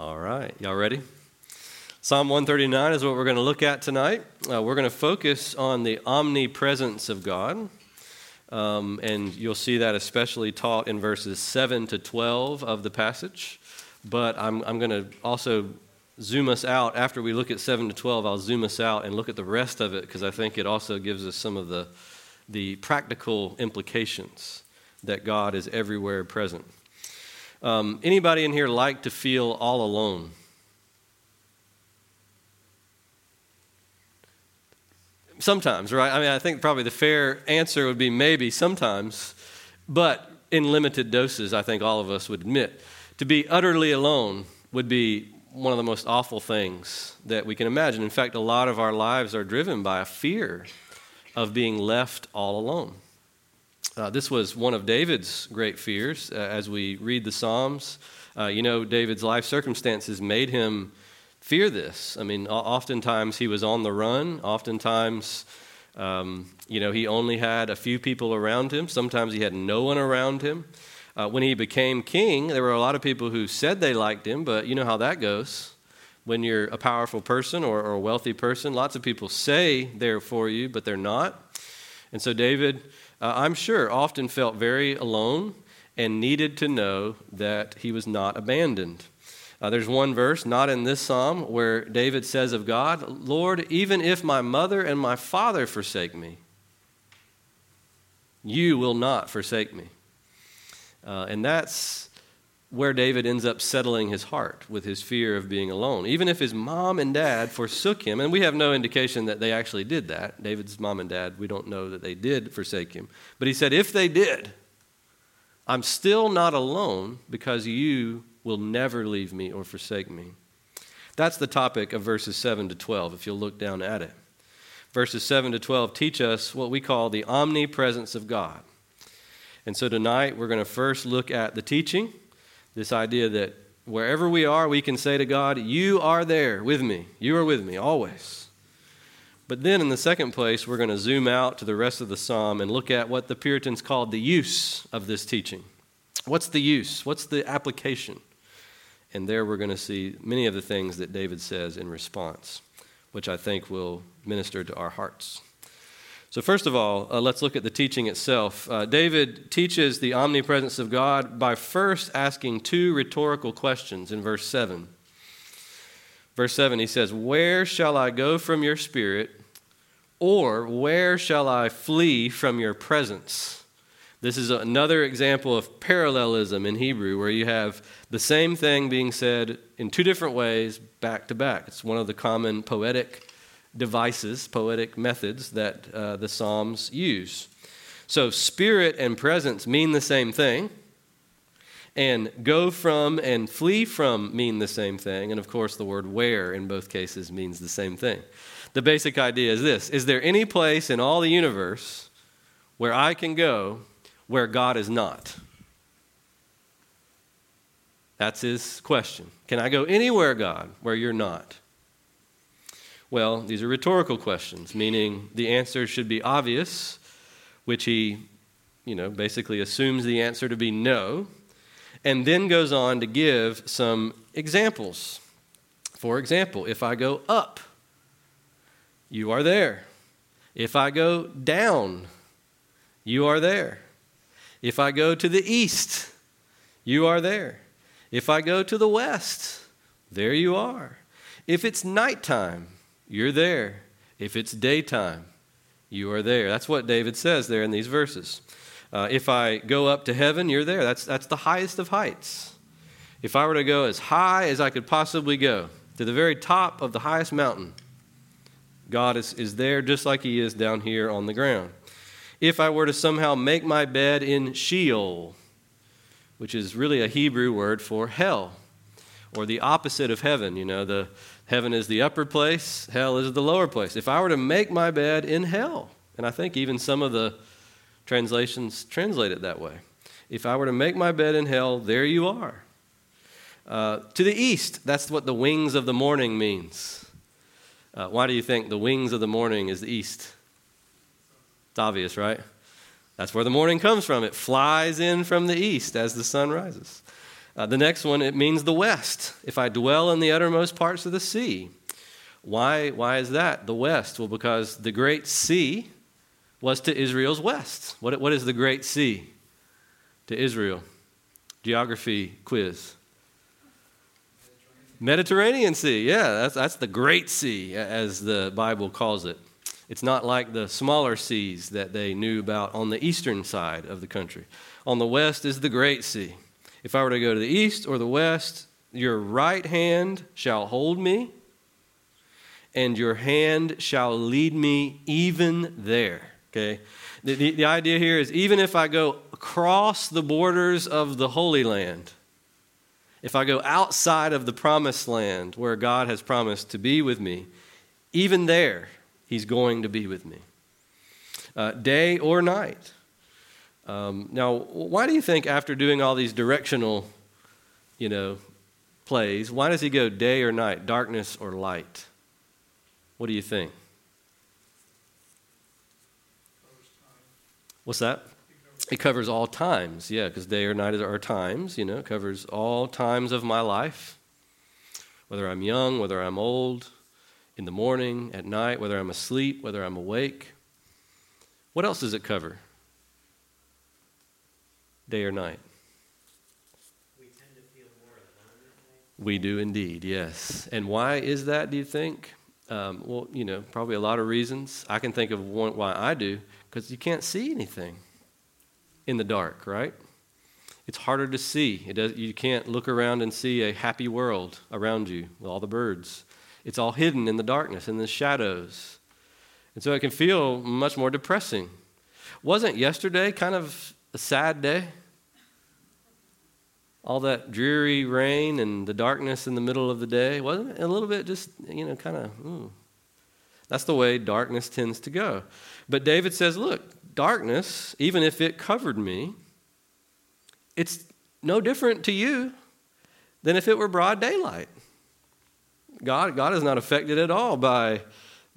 All right, y'all ready? Psalm 139 is what we're going to look at tonight. Uh, we're going to focus on the omnipresence of God. Um, and you'll see that especially taught in verses 7 to 12 of the passage. But I'm, I'm going to also zoom us out. After we look at 7 to 12, I'll zoom us out and look at the rest of it because I think it also gives us some of the, the practical implications that God is everywhere present. Um, anybody in here like to feel all alone? Sometimes, right? I mean, I think probably the fair answer would be maybe sometimes, but in limited doses, I think all of us would admit. To be utterly alone would be one of the most awful things that we can imagine. In fact, a lot of our lives are driven by a fear of being left all alone. Uh, this was one of David's great fears uh, as we read the Psalms. Uh, you know, David's life circumstances made him fear this. I mean, oftentimes he was on the run. Oftentimes, um, you know, he only had a few people around him. Sometimes he had no one around him. Uh, when he became king, there were a lot of people who said they liked him, but you know how that goes. When you're a powerful person or, or a wealthy person, lots of people say they're for you, but they're not. And so David uh, I'm sure, often felt very alone and needed to know that he was not abandoned. Uh, there's one verse, not in this psalm, where David says of God, Lord, even if my mother and my father forsake me, you will not forsake me. Uh, and that's where David ends up settling his heart with his fear of being alone. Even if his mom and dad forsook him, and we have no indication that they actually did that. David's mom and dad, we don't know that they did forsake him. But he said, if they did, I'm still not alone because you will never leave me or forsake me. That's the topic of verses 7 to 12, if you'll look down at it. Verses 7 to 12 teach us what we call the omnipresence of God. And so tonight we're going to first look at the teaching this idea that wherever we are, we can say to God, You are there with me. You are with me always. But then in the second place, we're going to zoom out to the rest of the psalm and look at what the Puritans called the use of this teaching. What's the use? What's the application? And there we're going to see many of the things that David says in response, which I think will minister to our hearts. So, first of all, uh, let's look at the teaching itself. Uh, David teaches the omnipresence of God by first asking two rhetorical questions in verse 7. Verse 7, he says, Where shall I go from your spirit? Or where shall I flee from your presence? This is another example of parallelism in Hebrew, where you have the same thing being said in two different ways back to back. It's one of the common poetic devices, poetic methods that uh, the Psalms use. So, spirit and presence mean the same thing, and go from and flee from mean the same thing. And of course, the word where in both cases means the same thing. The basic idea is this Is there any place in all the universe where I can go where God is not? That's his question. Can I go anywhere, God, where you're not? Well, these are rhetorical questions, meaning the answer should be obvious, which he, you know, basically assumes the answer to be no, and then goes on to give some examples. For example, if I go up, you are there. If I go down, you are there. If I go to the east, you are there. If I go to the west, there you are. If it's nighttime, you're there. If it's daytime, you are there. That's what David says there in these verses. Uh, if I go up to heaven, you're there. That's, that's the highest of heights. If I were to go as high as I could possibly go, to the very top of the highest mountain, God is, is there just like He is down here on the ground. If I were to somehow make my bed in Sheol, which is really a Hebrew word for hell, or the opposite of heaven, you know, the, Heaven is the upper place, hell is the lower place. If I were to make my bed in hell, and I think even some of the translations translate it that way. If I were to make my bed in hell, there you are. Uh, to the east, that's what the wings of the morning means. Uh, why do you think the wings of the morning is the east? It's obvious, right? That's where the morning comes from. It flies in from the east as the sun rises. Uh, the next one, it means the west. If I dwell in the uttermost parts of the sea. Why, why is that the west? Well, because the great sea was to Israel's west. What, what is the great sea to Israel? Geography quiz. Mediterranean Sea, yeah, that's, that's the Great Sea, as the Bible calls it. It's not like the smaller seas that they knew about on the eastern side of the country. On the west is the Great Sea. If I were to go to the east or the west, your right hand shall hold me, and your hand shall lead me even there. Okay? The, the, the idea here is even if I go across the borders of the Holy Land, if I go outside of the promised land where God has promised to be with me, even there, He's going to be with me, uh, day or night. Um, now, why do you think after doing all these directional, you know, plays, why does he go day or night, darkness or light? What do you think? What's that? It covers all times, yeah, because day or night are times, you know, it covers all times of my life, whether I'm young, whether I'm old, in the morning, at night, whether I'm asleep, whether I'm awake. What else does it cover? Day or night? We tend to feel more alone. We do indeed, yes. And why is that, do you think? Um, well, you know, probably a lot of reasons. I can think of one why I do, because you can't see anything in the dark, right? It's harder to see. It does, you can't look around and see a happy world around you with all the birds. It's all hidden in the darkness, in the shadows. And so it can feel much more depressing. Wasn't yesterday kind of a sad day? All that dreary rain and the darkness in the middle of the day, wasn't it? A little bit just, you know, kind of, hmm. ooh. that's the way darkness tends to go. But David says, look, darkness, even if it covered me, it's no different to you than if it were broad daylight. God, God is not affected at all by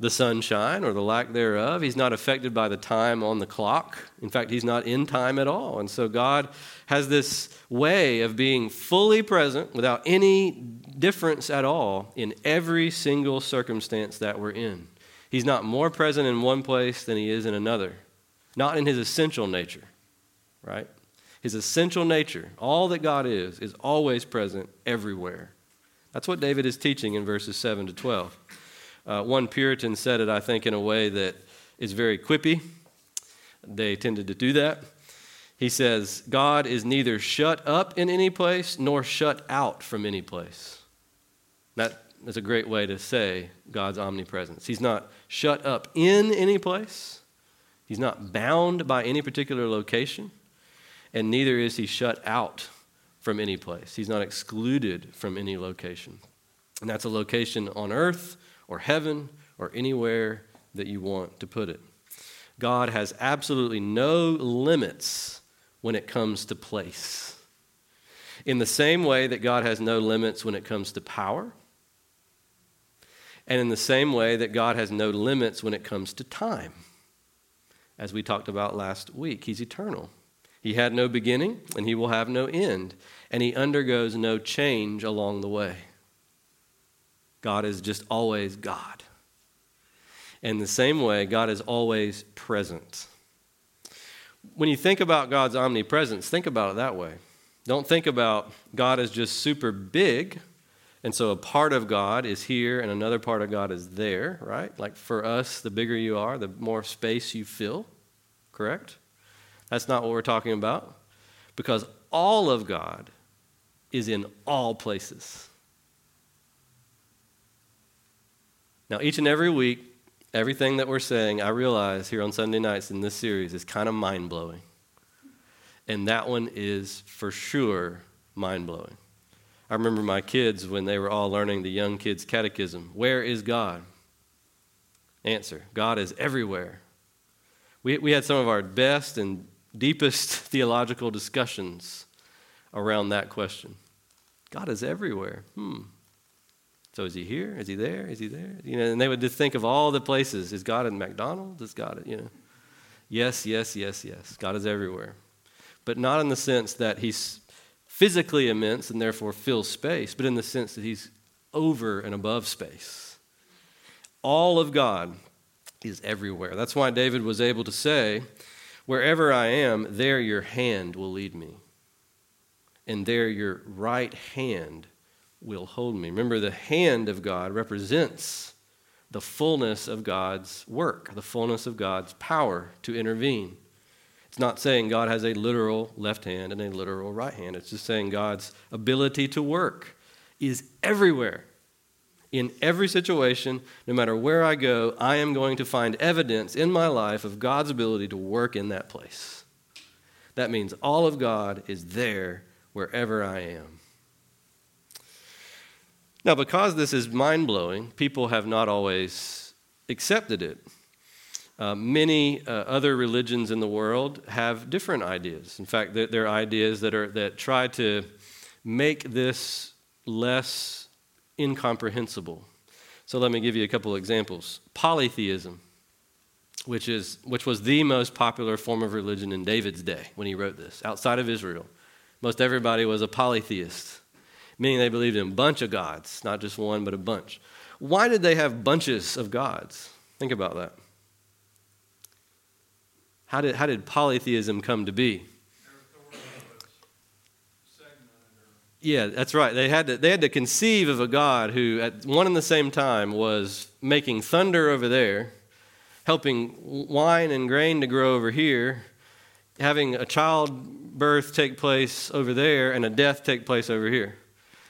the sunshine or the lack thereof. He's not affected by the time on the clock. In fact, he's not in time at all. And so God has this way of being fully present without any difference at all in every single circumstance that we're in. He's not more present in one place than he is in another, not in his essential nature, right? His essential nature, all that God is, is always present everywhere. That's what David is teaching in verses 7 to 12. Uh, one Puritan said it, I think, in a way that is very quippy. They tended to do that. He says, God is neither shut up in any place nor shut out from any place. That is a great way to say God's omnipresence. He's not shut up in any place, He's not bound by any particular location, and neither is He shut out from any place. He's not excluded from any location. And that's a location on earth or heaven or anywhere that you want to put it. God has absolutely no limits when it comes to place. In the same way that God has no limits when it comes to power, and in the same way that God has no limits when it comes to time. As we talked about last week, He's eternal. He had no beginning, and he will have no end, and he undergoes no change along the way. God is just always God. In the same way, God is always present. When you think about God's omnipresence, think about it that way. Don't think about God as just super big, and so a part of God is here and another part of God is there, right? Like for us, the bigger you are, the more space you fill, correct? That's not what we're talking about. Because all of God is in all places. Now, each and every week, everything that we're saying, I realize here on Sunday nights in this series is kind of mind blowing. And that one is for sure mind blowing. I remember my kids when they were all learning the young kids' catechism Where is God? Answer God is everywhere. We, we had some of our best and deepest theological discussions around that question. God is everywhere. Hmm. So is he here? Is he there? Is he there? You know, and they would just think of all the places. Is God in McDonald's? Is God, you know? Yes, yes, yes, yes. God is everywhere. But not in the sense that he's physically immense and therefore fills space, but in the sense that he's over and above space. All of God is everywhere. That's why David was able to say, Wherever I am, there your hand will lead me, and there your right hand will hold me. Remember, the hand of God represents the fullness of God's work, the fullness of God's power to intervene. It's not saying God has a literal left hand and a literal right hand. It's just saying God's ability to work is everywhere. In every situation, no matter where I go, I am going to find evidence in my life of God's ability to work in that place. That means all of God is there wherever I am. Now, because this is mind blowing, people have not always accepted it. Uh, many uh, other religions in the world have different ideas. In fact, there are ideas that, are, that try to make this less incomprehensible. So let me give you a couple examples. Polytheism, which, is, which was the most popular form of religion in David's day when he wrote this, outside of Israel. Most everybody was a polytheist, meaning they believed in a bunch of gods, not just one, but a bunch. Why did they have bunches of gods? Think about that. How did, how did polytheism come to be? Yeah, that's right. They had, to, they had to conceive of a God who, at one and the same time, was making thunder over there, helping wine and grain to grow over here, having a childbirth take place over there, and a death take place over here.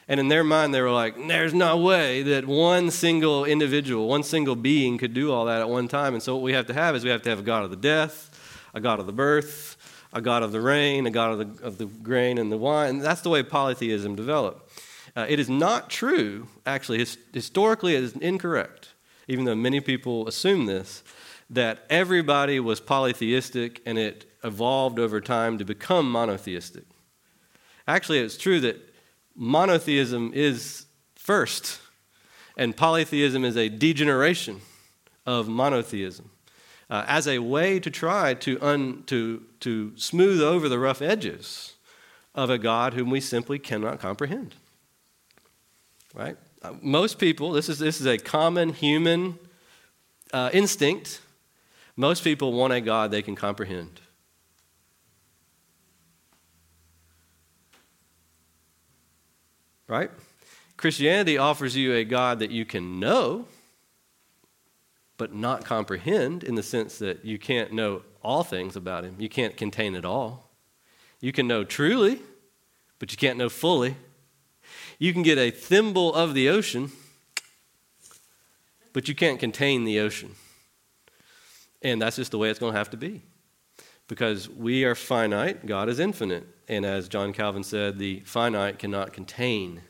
And in their mind, they were like, there's no way that one single individual, one single being could do all that at one time. And so, what we have to have is we have to have a God of the death, a God of the birth, a God of the rain, a God of the, of the grain and the wine. That's the way polytheism developed. Uh, it is not true, actually, his, historically, it is incorrect, even though many people assume this, that everybody was polytheistic and it evolved over time to become monotheistic. Actually, it's true that monotheism is first, and polytheism is a degeneration of monotheism uh, as a way to try to, un, to, to smooth over the rough edges of a God whom we simply cannot comprehend. Right? Uh, most people, this is, this is a common human uh, instinct. Most people want a God they can comprehend. Right? Christianity offers you a God that you can know but not comprehend in the sense that you can't know all things about him. You can't contain it all. You can know truly, but you can't know fully. You can get a thimble of the ocean, but you can't contain the ocean. And that's just the way it's going to have to be. Because we are finite, God is infinite. And as John Calvin said, the finite cannot contain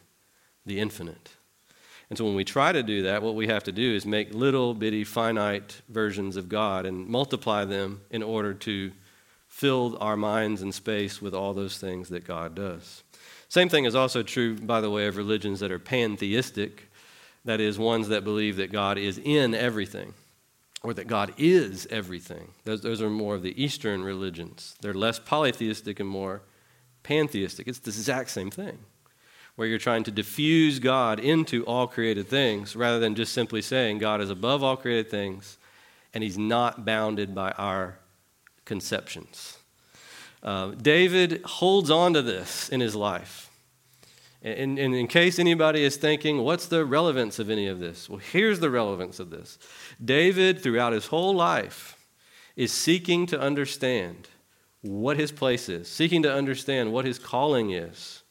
the infinite. And so when we try to do that, what we have to do is make little bitty finite versions of God and multiply them in order to fill our minds and space with all those things that God does. Same thing is also true, by the way, of religions that are pantheistic, that is, ones that believe that God is in everything or that God is everything. Those, those are more of the Eastern religions. They're less polytheistic and more pantheistic. It's the exact same thing where you're trying to diffuse God into all created things rather than just simply saying God is above all created things and he's not bounded by our conceptions. Uh, David holds on to this in his life. And, and, in case anybody is thinking, what's the relevance of any of this? Well, here's the relevance of this David, throughout his whole life, is seeking to understand what his place is, seeking to understand what his calling is.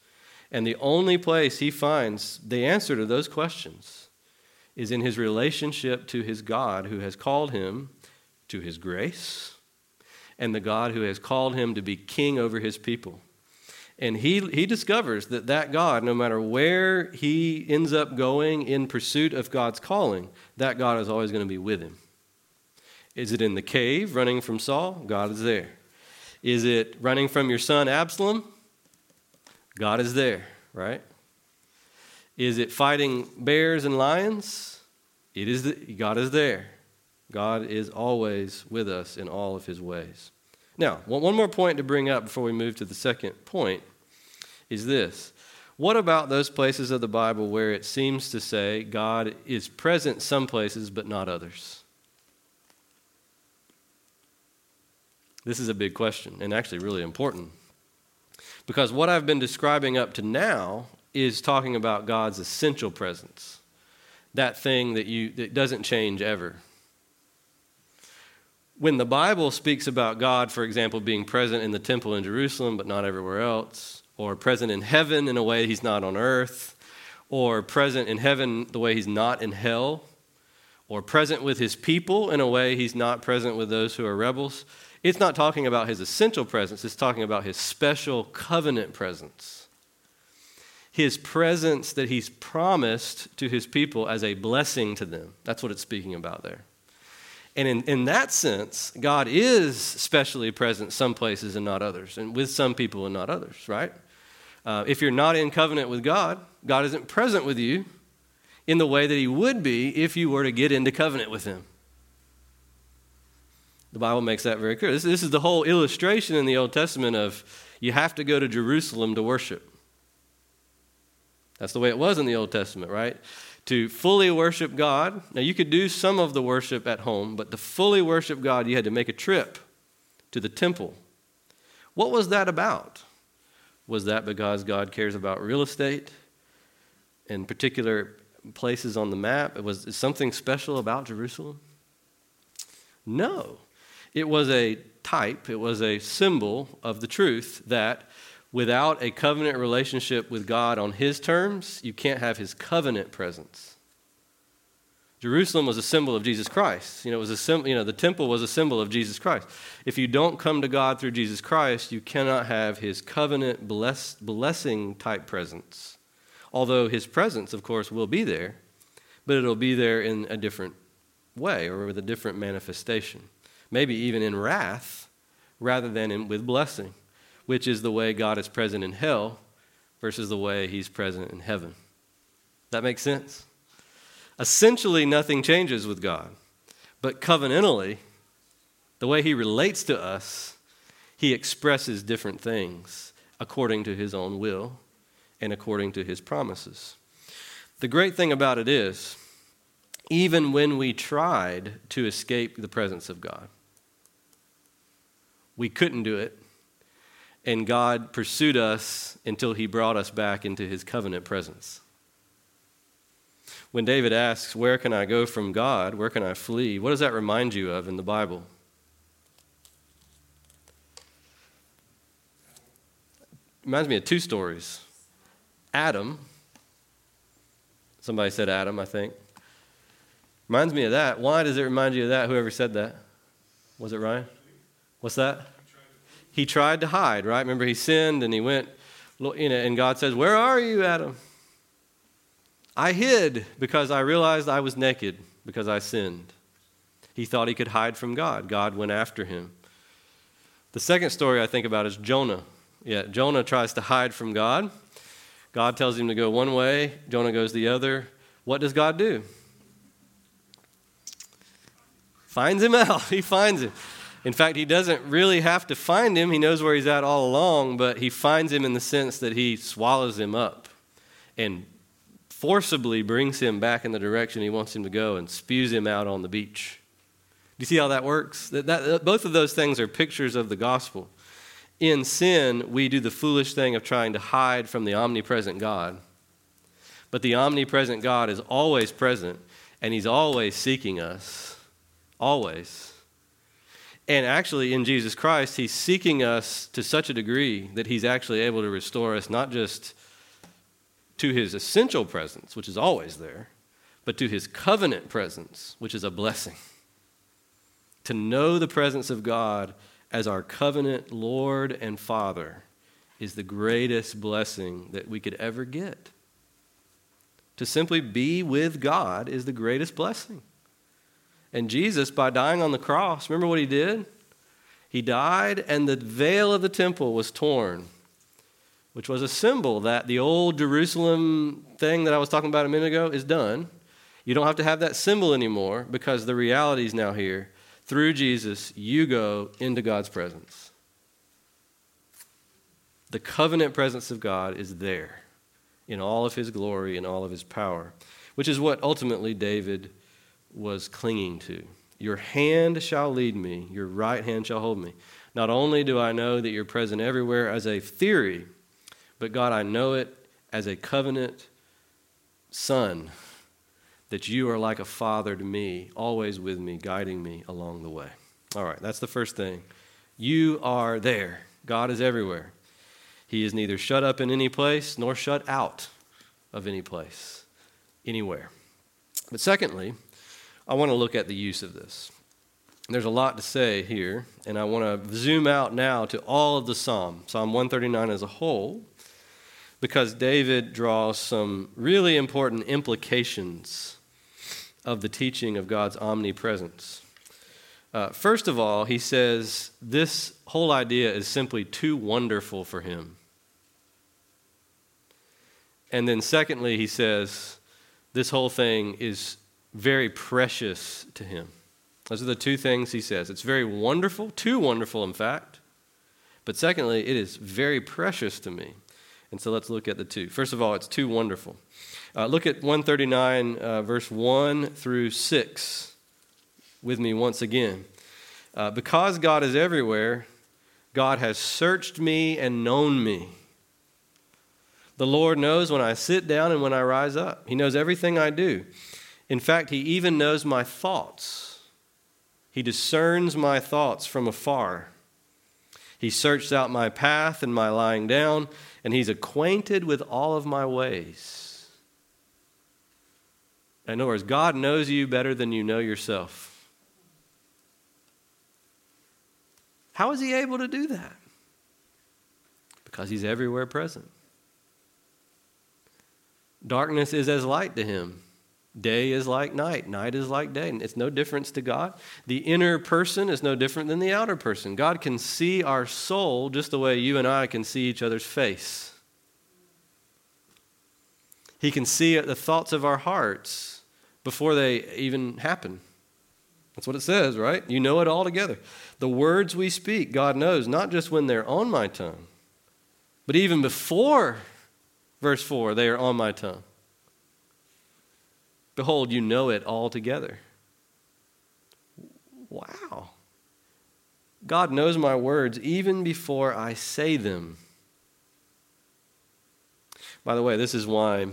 And the only place he finds the answer to those questions is in his relationship to his God who has called him to his grace and the God who has called him to be king over his people. And he, he discovers that that God, no matter where he ends up going in pursuit of God's calling, that God is always going to be with him. Is it in the cave running from Saul? God is there. Is it running from your son Absalom? God is there, right? Is it fighting bears and lions? It is the, God is there. God is always with us in all of his ways. Now, one more point to bring up before we move to the second point is this What about those places of the Bible where it seems to say God is present some places but not others? This is a big question and actually really important. Because what I've been describing up to now is talking about God's essential presence. That thing that you that doesn't change ever. When the Bible speaks about God, for example, being present in the temple in Jerusalem but not everywhere else, or present in heaven in a way he's not on earth, or present in heaven the way he's not in hell, or present with his people in a way he's not present with those who are rebels, it's not talking about his essential presence, it's talking about his special covenant presence. His presence that he's promised to his people as a blessing to them. That's what it's speaking about there. And in, in that sense, God is specially present some places and not others, and with some people and not others, right? Uh, if you're not in covenant with God, God isn't present with you in the way that He would be if you were to get into covenant with Him. The Bible makes that very clear. This, this is the whole illustration in the Old Testament of you have to go to Jerusalem to worship. That's the way it was in the Old Testament, right? To fully worship God. Now, you could do some of the worship at home, but to fully worship God, you had to make a trip to the temple. What was that about? Was that because God cares about real estate and particular places on the map? Was something special about Jerusalem? No. It was a type, it was a symbol of the truth that without a covenant relationship with God on His terms, you can't have His covenant presence. Jerusalem was a symbol of Jesus Christ. You know, it was a symbol, you know, the temple was a symbol of Jesus Christ. If you don't come to God through Jesus Christ, you cannot have his covenant bless, blessing type presence. Although his presence, of course, will be there, but it'll be there in a different way or with a different manifestation maybe even in wrath, rather than in, with blessing, which is the way God is present in hell versus the way he's present in heaven. That makes sense? Essentially, nothing changes with God, but covenantally, the way he relates to us, he expresses different things according to his own will and according to his promises. The great thing about it is, even when we tried to escape the presence of God, we couldn't do it. And God pursued us until he brought us back into his covenant presence. When David asks, Where can I go from God? Where can I flee? What does that remind you of in the Bible? It reminds me of two stories. Adam, somebody said Adam, I think. Reminds me of that. Why does it remind you of that? Whoever said that? Was it Ryan? What's that? He tried to hide, right? Remember, he sinned and he went, you know, and God says, Where are you, Adam? I hid because I realized I was naked because I sinned. He thought he could hide from God. God went after him. The second story I think about is Jonah. Yeah, Jonah tries to hide from God. God tells him to go one way, Jonah goes the other. What does God do? Finds him out. He finds him. In fact, he doesn't really have to find him. He knows where he's at all along, but he finds him in the sense that he swallows him up and forcibly brings him back in the direction he wants him to go and spews him out on the beach. Do you see how that works? That, that, both of those things are pictures of the gospel. In sin, we do the foolish thing of trying to hide from the omnipresent God. But the omnipresent God is always present, and he's always seeking us. Always. And actually, in Jesus Christ, He's seeking us to such a degree that He's actually able to restore us not just to His essential presence, which is always there, but to His covenant presence, which is a blessing. To know the presence of God as our covenant Lord and Father is the greatest blessing that we could ever get. To simply be with God is the greatest blessing. And Jesus, by dying on the cross, remember what he did? He died, and the veil of the temple was torn, which was a symbol that the old Jerusalem thing that I was talking about a minute ago is done. You don't have to have that symbol anymore because the reality is now here. Through Jesus, you go into God's presence. The covenant presence of God is there in all of his glory and all of his power, which is what ultimately David was clinging to. Your hand shall lead me, your right hand shall hold me. Not only do I know that you're present everywhere as a theory, but God, I know it as a covenant son, that you are like a father to me, always with me, guiding me along the way. All right, that's the first thing. You are there. God is everywhere. He is neither shut up in any place nor shut out of any place, anywhere. But secondly, I want to look at the use of this. There's a lot to say here, and I want to zoom out now to all of the Psalm, Psalm 139 as a whole, because David draws some really important implications of the teaching of God's omnipresence. Uh, first of all, he says this whole idea is simply too wonderful for him. And then, secondly, he says this whole thing is very precious to him. Those are the two things he says. It's very wonderful, too wonderful, in fact. But secondly, it is very precious to me. And so let's look at the two. First of all, it's too wonderful. Uh, look at 139, uh, verse 1 through 6 with me once again. Uh, because God is everywhere, God has searched me and known me. The Lord knows when I sit down and when I rise up. He knows everything I do. In fact, He even knows my thoughts. He discerns my thoughts from afar. He searched out my path and my lying down, and He's acquainted with all of my ways. In other words, God knows you better than you know yourself. How is He able to do that? Because He's everywhere present. Darkness is as light to Him. Day is like night, night is like day. It's no difference to God. The inner person is no different than the outer person. God can see our soul just the way you and I can see each other's face. He can see the thoughts of our hearts before they even happen. That's what it says, right? You know it all together. The words we speak, God knows, not just when they're on my tongue, but even before verse 4 they are on my tongue. Behold, you know it all together. Wow. God knows my words even before I say them. By the way, this is why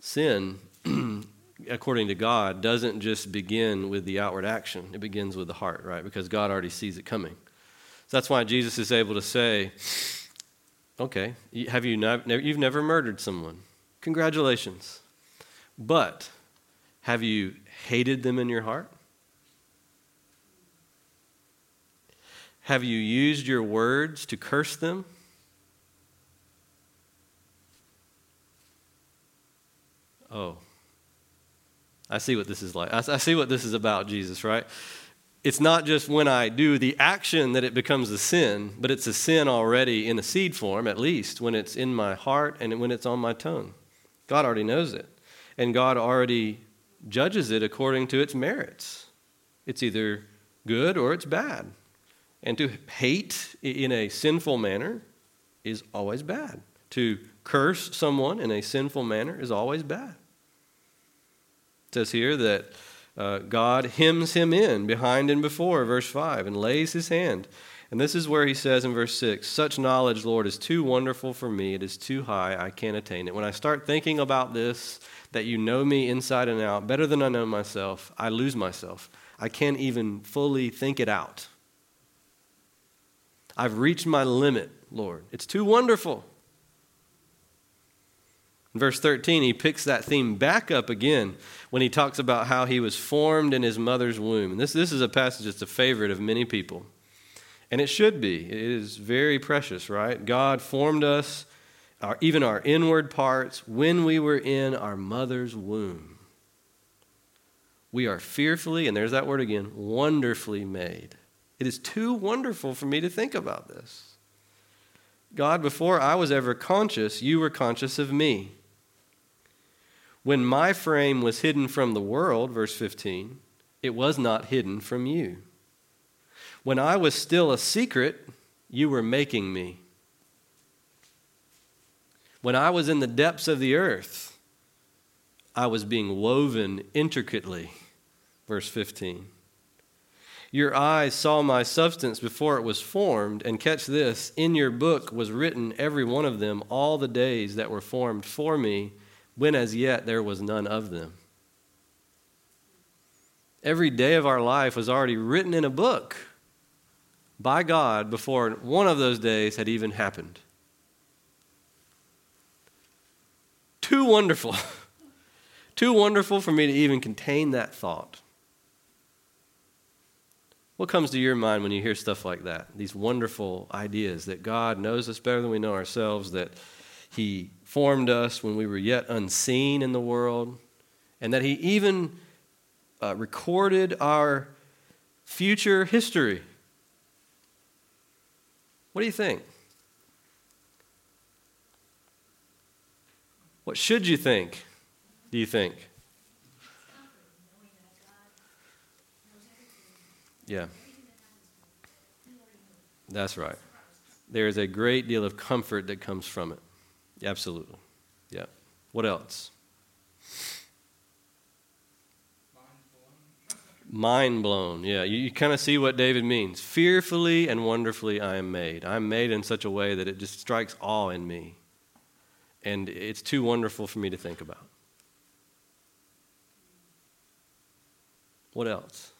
sin, according to God, doesn't just begin with the outward action, it begins with the heart, right? Because God already sees it coming. So that's why Jesus is able to say, Okay, have you never, you've never murdered someone? Congratulations. But have you hated them in your heart? Have you used your words to curse them? Oh, I see what this is like. I, see what this is about, Jesus, right? It's not just when I do the action that it becomes a sin, but it's a sin already in a seed form, at least, when it's in my heart and when it's on my tongue. God already knows it and God already judges it according to its merits. It's either good or it's bad. And to hate in a sinful manner is always bad. To curse someone in a sinful manner is always bad. It says here that uh, God hems him in behind and before, verse 5, and lays his hand. And this is where he says in verse 6 Such knowledge, Lord, is too wonderful for me. It is too high. I can't attain it. When I start thinking about this, that you know me inside and out better than I know myself, I lose myself. I can't even fully think it out. I've reached my limit, Lord. It's too wonderful. In verse 13, he picks that theme back up again when he talks about how he was formed in his mother's womb. And this, this is a passage that's a favorite of many people. And it should be. It is very precious, right? God formed us our, even our inward parts, when we were in our mother's womb. We are fearfully, and there's that word again, wonderfully made. It is too wonderful for me to think about this. God, before I was ever conscious, you were conscious of me. When my frame was hidden from the world, verse 15, it was not hidden from you. When I was still a secret, you were making me. When I was in the depths of the earth, I was being woven intricately. Verse 15. Your eyes saw my substance before it was formed, and catch this in your book was written every one of them, all the days that were formed for me, when as yet there was none of them. Every day of our life was already written in a book by God before one of those days had even happened. Too wonderful. Too wonderful for me to even contain that thought. What comes to your mind when you hear stuff like that? These wonderful ideas that God knows us better than we know ourselves, that He formed us when we were yet unseen in the world, and that He even uh, recorded our future history. What do you think? What should you think? Do you think? Yeah. That's right. There is a great deal of comfort that comes from it. Absolutely. Yeah. What else? Mind blown. Yeah, you, you kind of see what David means. Fearfully and wonderfully I am made. I'm made in such a way that it just strikes awe in me. And it's too wonderful for me to think about. What else?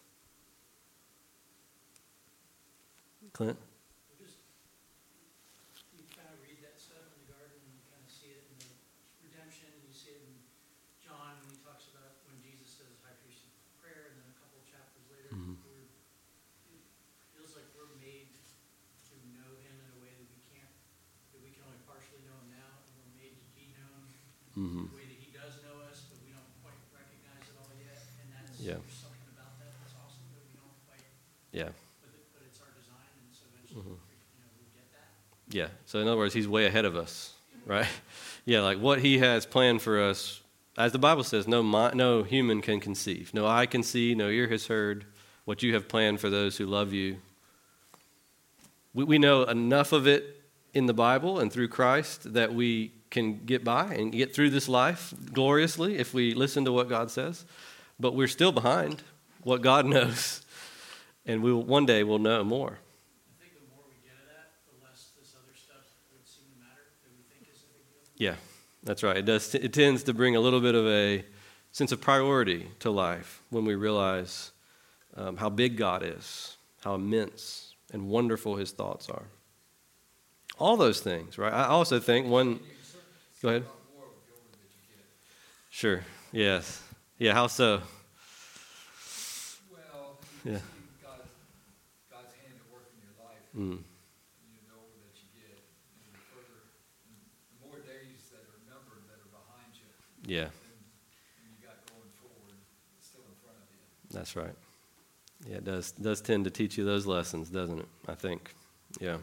Clint? Just, you kind of read that stuff in the garden and you kind of see it in the redemption, and you see it in John when he talks about when Jesus says high priest prayer, and then a couple of chapters later, Mhm. we're, it feels like we're made to know him in a way that we can't, that we can only partially know him now, and we're made to be known Mm-hmm. the way that he does know us, but we don't quite recognize it all yet, and that's, Yeah. there's something about that that's awesome, that we don't quite, Yeah. but, but it's our design, and so eventually, Mhm. you know, we'll get that. Yeah. So in other words, he's way ahead of us, right? Yeah, like what he has planned for us, as the Bible says, no no human can conceive, no eye can see, no ear has heard what you have planned for those who love you. We, we know enough of it in the Bible and through Christ that we can get by and get through this life gloriously if we listen to what God says. But we're still behind what God knows, and we will, one day we'll know more. I think the more we get of that, the less this other stuff would seem to matter that we think is a big deal. Yeah, that's right. It does. It tends to bring a little bit of a sense of priority to life when we realize um, how big God is, how immense and wonderful His thoughts are. All those things, right? I also think one. Go ahead. Sure. Yes. Yeah. How so? Well, Yeah. You, yeah. than than you got going forward, still in front of you. That's right. Yeah, it does does tend to teach you those lessons, doesn't it? I think. Yeah.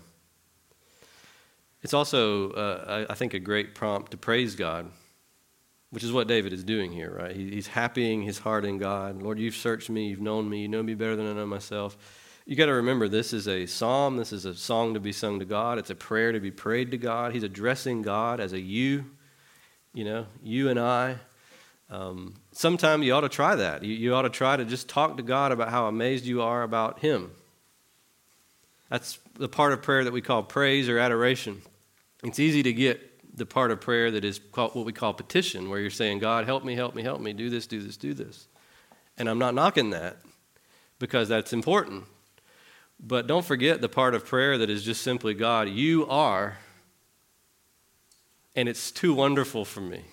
It's also, uh, I, I think, a great prompt to praise God, which is what David is doing here, right? He, he's happying his heart in God. Lord, you've searched me, you've known me, you know me better than I know myself. You got to remember, this is a psalm. This is a song to be sung to God. It's a prayer to be prayed to God. He's addressing God as a you, you know, you and I. Um, sometime you ought to try that. You, you ought to try to just talk to God about how amazed you are about Him. That's the part of prayer that we call praise or adoration. It's easy to get the part of prayer that is called what we call petition, where you're saying, God, help me, help me, help me, do this, do this, do this. And I'm not knocking that because that's important. But don't forget the part of prayer that is just simply, God, you are, and it's too wonderful for me.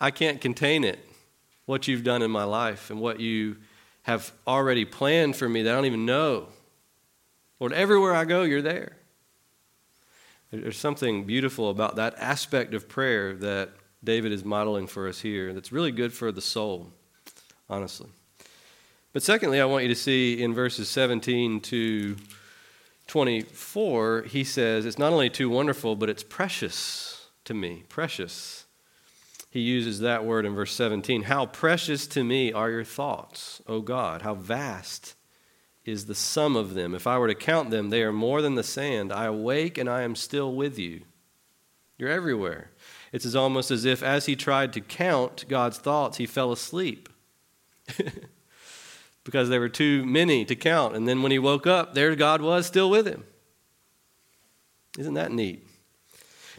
I can't contain it, what you've done in my life and what you have already planned for me that I don't even know. Lord, everywhere I go, you're there. There's something beautiful about that aspect of prayer that David is modeling for us here that's really good for the soul, honestly. But secondly, I want you to see in verses 17 to 24, he says, It's not only too wonderful, but it's precious to me. Precious. He uses that word in verse 17. How precious to me are your thoughts, O God. How vast is the sum of them. If I were to count them, they are more than the sand. I awake and I am still with you. You're everywhere. It's as almost as if, as he tried to count God's thoughts, he fell asleep because there were too many to count. And then when he woke up, there God was still with him. Isn't that neat?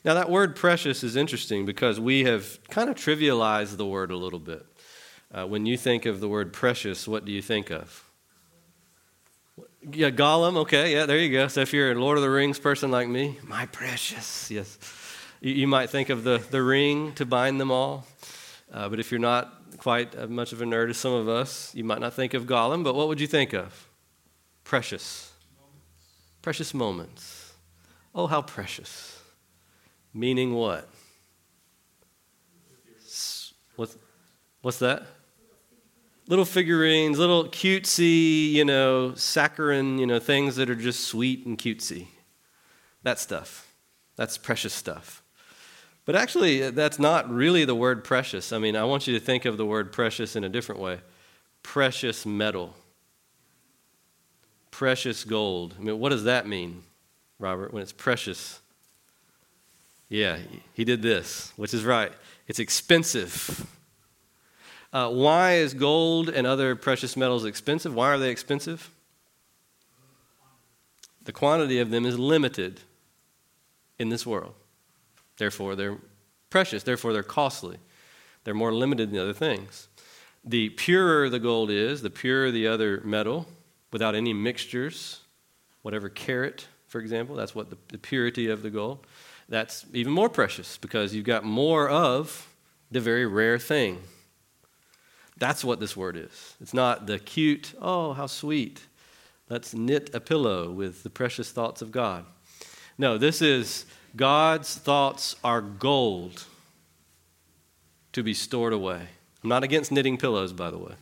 Now, that word precious is interesting because we have kind of trivialized the word a little bit. Uh, when you think of the word precious, what do you think of? Yeah, Gollum, okay, yeah, there you go. So if you're a Lord of the Rings person like me, my precious, yes. You, you might think of the, the ring to bind them all. Uh, but if you're not quite as much of a nerd as some of us, you might not think of Gollum, but what would you think of? Precious. Precious moments. Oh, how precious. Meaning what? What's, what's that? Little figurines, little cutesy, you know, saccharine, you know, things that are just sweet and cutesy. That stuff. That's precious stuff. But actually, that's not really the word precious. I mean, I want you to think of the word precious in a different way precious metal, precious gold. I mean, what does that mean, Robert, when it's precious? Yeah, he did this, which is right. It's expensive. Uh, why is gold and other precious metals expensive? Why are they expensive? The quantity of them is limited in this world. Therefore, they're precious. Therefore, they're costly. They're more limited than other things. The purer the gold is, the purer the other metal, without any mixtures, whatever carat, for example, that's what the, the purity of the gold. That's even more precious because you've got more of the very rare thing. That's what this word is. It's not the cute, oh, how sweet. Let's knit a pillow with the precious thoughts of God. No, this is God's thoughts are gold to be stored away. I'm not against knitting pillows, by the way.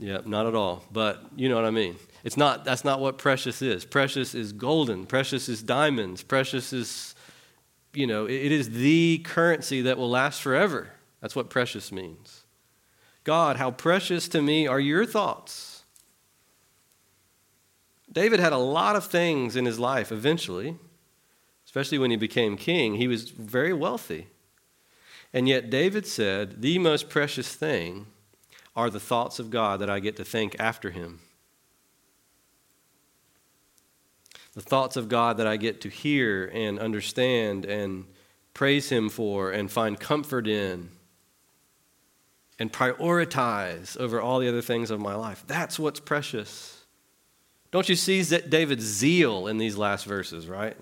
Yeah, not at all. But you know what I mean. It's not that's not what precious is. Precious is golden. Precious is diamonds. Precious is you know, it is the currency that will last forever. That's what precious means. God, how precious to me are your thoughts. David had a lot of things in his life eventually especially when he became king, he was very wealthy. And yet, David said, The most precious thing are the thoughts of God that I get to think after him. The thoughts of God that I get to hear and understand and praise him for and find comfort in and prioritize over all the other things of my life. That's what's precious. Don't you see David's zeal in these last verses, right?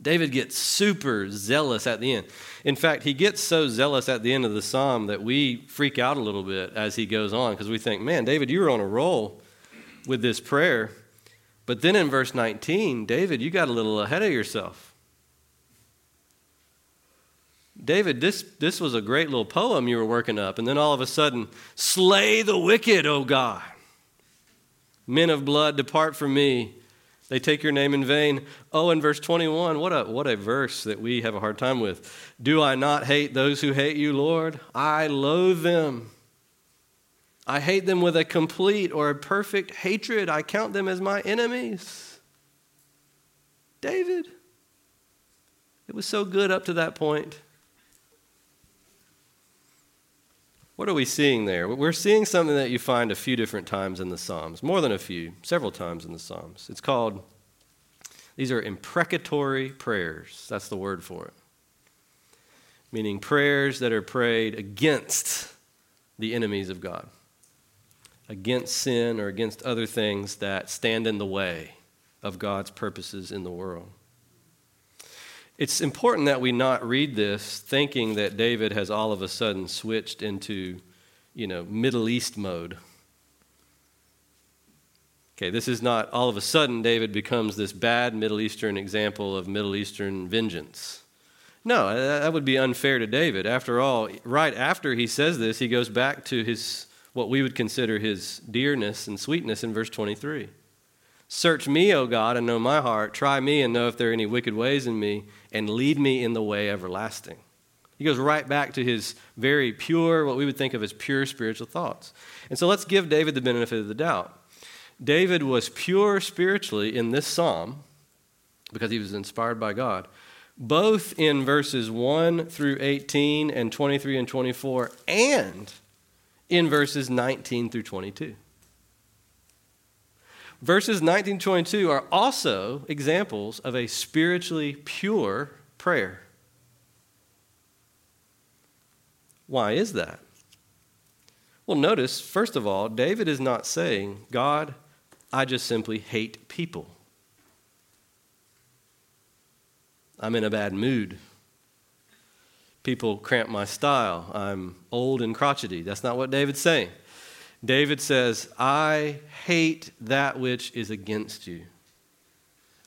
David gets super zealous at the end. In fact, he gets so zealous at the end of the psalm that we freak out a little bit as he goes on because we think, man, David, you were on a roll with this prayer. But then in verse 19, David, you got a little ahead of yourself. David, this, this was a great little poem you were working up, and then all of a sudden, slay the wicked, O God. Men of blood, depart from me. They take your name in vain. Oh, in verse 21, what a, what a verse that we have a hard time with. Do I not hate those who hate you, Lord? I loathe them. I hate them with a complete or a perfect hatred. I count them as my enemies. David, it was so good up to that point. What are we seeing there? We're seeing something that you find a few different times in the Psalms, more than a few, several times in the Psalms. It's called, these are imprecatory prayers. That's the word for it. Meaning prayers that are prayed against the enemies of God, against sin or against other things that stand in the way of God's purposes in the world. It's important that we not read this thinking that David has all of a sudden switched into, you know, Middle East mode. Okay, this is not all of a sudden David becomes this bad Middle Eastern example of Middle Eastern vengeance. No, that would be unfair to David. After all, right after he says this, he goes back to his what we would consider his dearness and sweetness in verse 23. Search me, O God, and know my heart. Try me and know if there are any wicked ways in me, and lead me in the way everlasting. He goes right back to his very pure, what we would think of as pure spiritual thoughts. And so let's give David the benefit of the doubt. David was pure spiritually in this psalm because he was inspired by God. both in verses 1 through 18 and 23 and 24, and in verses 19 through 22. Verses 19 22 are also examples of a spiritually pure prayer. Why is that? Well, notice, first of all, David is not saying, God, I just simply hate people. I'm in a bad mood. People cramp my style. I'm old and crotchety. That's not what David's saying. David says, I hate that which is against you.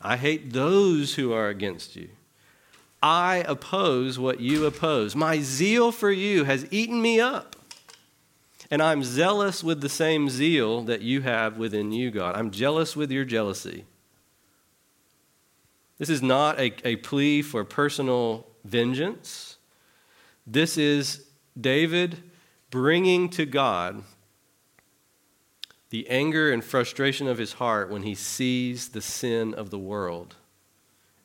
I hate those who are against you. I oppose what you oppose. My zeal for you has eaten me up. And I'm zealous with the same zeal that you have within you, God. I'm jealous with your jealousy. This is not a, a plea for personal vengeance. This is David bringing to God the anger and frustration of his heart when he sees the sin of the world.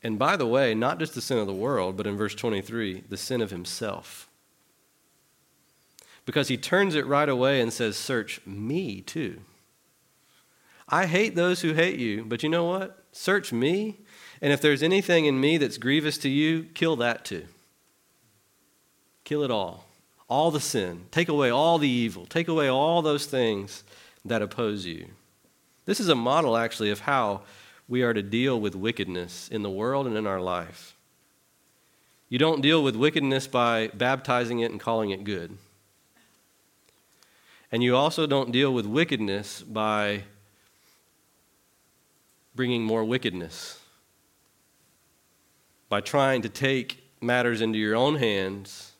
And by the way, not just the sin of the world, but in verse 23, the sin of himself. Because he turns it right away and says, Search me too. I hate those who hate you, but you know what? Search me, and if there's anything in me that's grievous to you, kill that too. Kill it all. All the sin. Take away all the evil. Take away all those things that oppose you. This is a model, actually, of how we are to deal with wickedness in the world and in our life. You don't deal with wickedness by baptizing it and calling it good. And you also don't deal with wickedness by bringing more wickedness, by trying to take matters into your own hands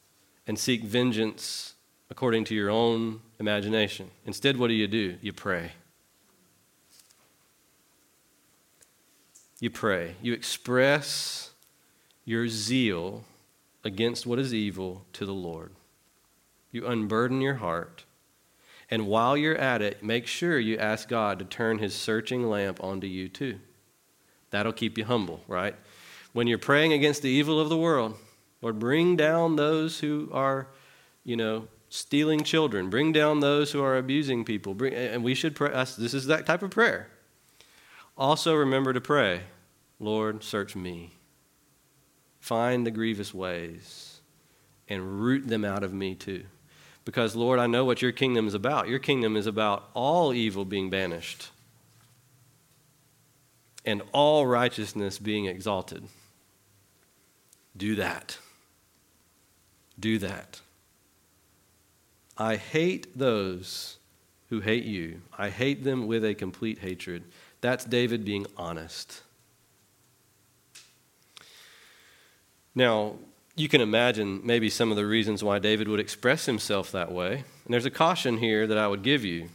and seek vengeance according to your own imagination. Instead, what do you do? You pray. You pray. You express your zeal against what is evil to the Lord. You unburden your heart. And while you're at it, make sure you ask God to turn his searching lamp onto you too. That'll keep you humble, right? When you're praying against the evil of the world, Lord, bring down those who are, you know, stealing children. Bring down those who are abusing people. Bring, and we should pray. This is that type of prayer. Also, remember to pray Lord, search me. Find the grievous ways and root them out of me too. Because, Lord, I know what your kingdom is about. Your kingdom is about all evil being banished and all righteousness being exalted. Do that. Do that. I hate those who hate you. I hate them with a complete hatred. That's David being honest. Now, you can imagine maybe some of the reasons why David would express himself that way. And there's a caution here that I would give you.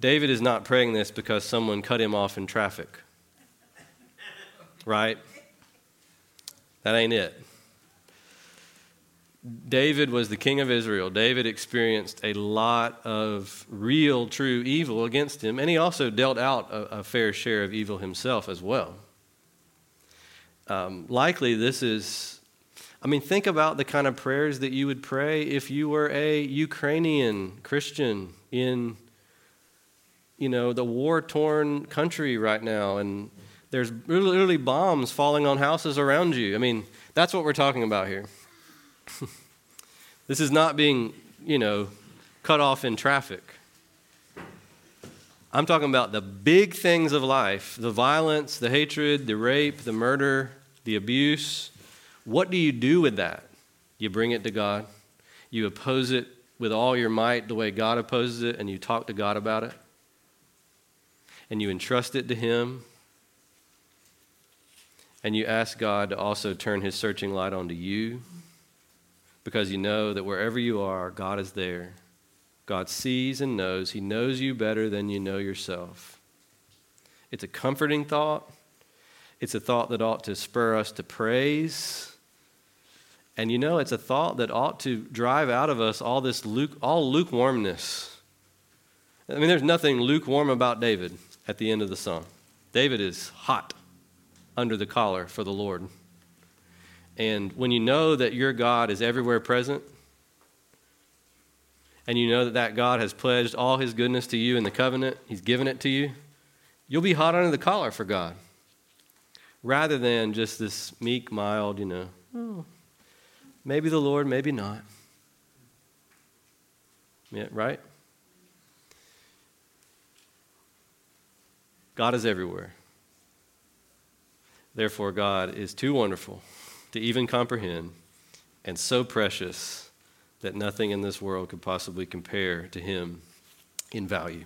David is not praying this because someone cut him off in traffic. Right? That ain't it. David was the king of Israel. David experienced a lot of real, true evil against him, and he also dealt out a, a fair share of evil himself as well. Um, likely, this is, I mean, think about the kind of prayers that you would pray if you were a Ukrainian Christian in, you know, the war torn country right now, and there's literally bombs falling on houses around you. I mean, that's what we're talking about here. this is not being, you know, cut off in traffic. I'm talking about the big things of life the violence, the hatred, the rape, the murder, the abuse. What do you do with that? You bring it to God, you oppose it with all your might the way God opposes it, and you talk to God about it, and you entrust it to Him, and you ask God to also turn His searching light onto you because you know that wherever you are, God is there. God sees and knows. He knows you better than you know yourself. It's a comforting thought. It's a thought that ought to spur us to praise. And you know, it's a thought that ought to drive out of us all this luke, all lukewarmness. I mean, there's nothing lukewarm about David at the end of the song. David is hot under the collar for the Lord. And when you know that your God is everywhere present, and you know that that God has pledged all his goodness to you in the covenant, he's given it to you, you'll be hot under the collar for God. Rather than just this meek, mild, you know, oh, maybe the Lord, maybe not. Yeah, right? God is everywhere. Therefore, God is too wonderful to even comprehend and so precious that nothing in this world could possibly compare to him in value.